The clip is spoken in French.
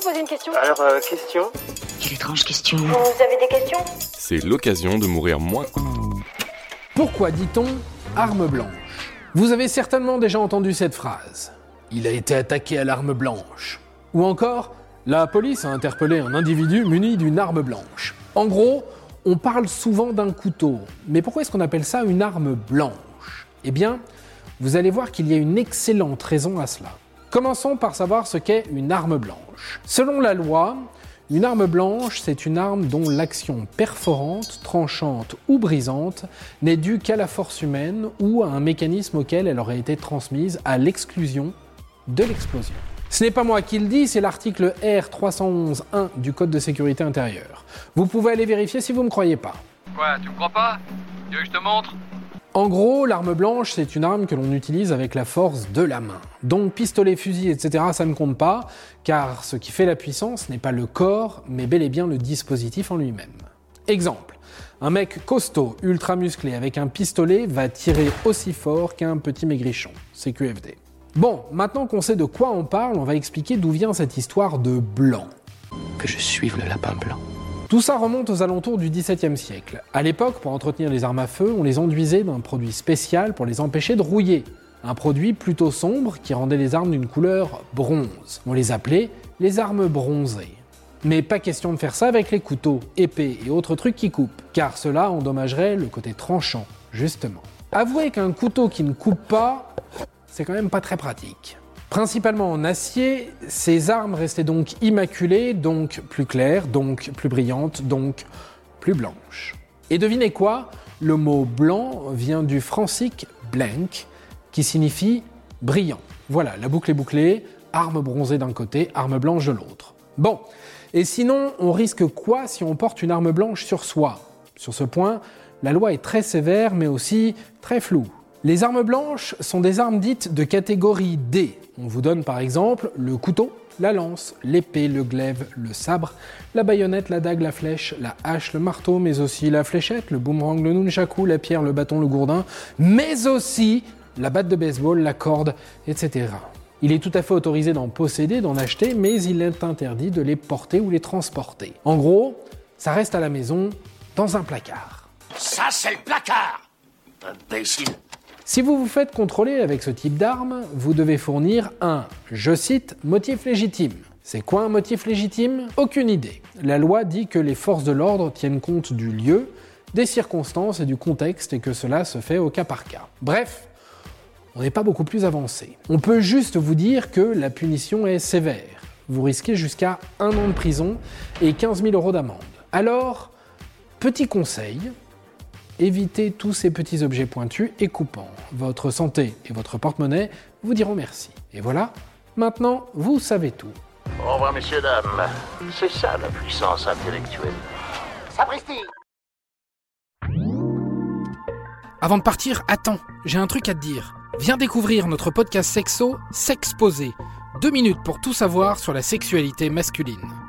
vous poser une question Alors, euh, question Quelle étrange question. Vous avez des questions? C'est l'occasion de mourir moins. Pourquoi dit-on arme blanche? Vous avez certainement déjà entendu cette phrase. Il a été attaqué à l'arme blanche. Ou encore, la police a interpellé un individu muni d'une arme blanche. En gros, on parle souvent d'un couteau, mais pourquoi est-ce qu'on appelle ça une arme blanche? Eh bien, vous allez voir qu'il y a une excellente raison à cela. Commençons par savoir ce qu'est une arme blanche. Selon la loi, une arme blanche, c'est une arme dont l'action perforante, tranchante ou brisante n'est due qu'à la force humaine ou à un mécanisme auquel elle aurait été transmise à l'exclusion de l'explosion. Ce n'est pas moi qui le dis, c'est l'article R311.1 du Code de sécurité intérieure. Vous pouvez aller vérifier si vous ne me croyez pas. Quoi, tu me crois pas? Tu je te montre En gros, l'arme blanche, c'est une arme que l'on utilise avec la force de la main. Donc pistolet, fusil, etc., ça ne compte pas, car ce qui fait la puissance n'est pas le corps, mais bel et bien le dispositif en lui-même. Exemple. Un mec costaud, ultra musclé, avec un pistolet, va tirer aussi fort qu'un petit maigrichon. C'est QFD. Bon, maintenant qu'on sait de quoi on parle, on va expliquer d'où vient cette histoire de blanc. Que je suive le lapin blanc. Tout ça remonte aux alentours du XVIIe siècle. À l'époque, pour entretenir les armes à feu, on les enduisait d'un produit spécial pour les empêcher de rouiller. Un produit plutôt sombre qui rendait les armes d'une couleur bronze. On les appelait les armes bronzées. Mais pas question de faire ça avec les couteaux, épées et autres trucs qui coupent, car cela endommagerait le côté tranchant, justement. Avouez qu'un couteau qui ne coupe pas, c'est quand même pas très pratique. Principalement en acier, ces armes restaient donc immaculées, donc plus claires, donc plus brillantes, donc plus blanches. Et devinez quoi? Le mot blanc vient du francique blank, qui signifie brillant. Voilà, la boucle est bouclée, arme bronzée d'un côté, arme blanche de l'autre. Bon, et sinon, on risque quoi si on porte une arme blanche sur soi? Sur ce point, la loi est très sévère, mais aussi très floue. Les armes blanches sont des armes dites de catégorie D. On vous donne par exemple le couteau, la lance, l'épée, le glaive, le sabre, la baïonnette, la dague, la flèche, la hache, le marteau, mais aussi la fléchette, le boomerang, le nunchaku, la pierre, le bâton, le gourdin, mais aussi la batte de baseball, la corde, etc. Il est tout à fait autorisé d'en posséder, d'en acheter, mais il est interdit de les porter ou les transporter. En gros, ça reste à la maison, dans un placard. Ça, c'est le placard Si vous vous faites contrôler avec ce type d'arme, vous devez fournir un, je cite, motif légitime. C'est quoi un motif légitime? Aucune idée. La loi dit que les forces de l'ordre tiennent compte du lieu, des circonstances et du contexte et que cela se fait au cas par cas. Bref, on n'est pas beaucoup plus avancé. On peut juste vous dire que la punition est sévère. Vous risquez jusqu'à un an de prison et 15 000 euros d'amende. Alors, petit conseil, évitez tous ces petits objets pointus et coupants. Votre santé et votre porte-monnaie vous diront merci. Et voilà, maintenant vous savez tout. Au revoir, messieurs, dames. C'est ça, la puissance intellectuelle. Sapristi Avant de partir, attends, j'ai un truc à te dire. Viens découvrir notre podcast sexo, S'exposer. Deux minutes pour tout savoir sur la sexualité masculine.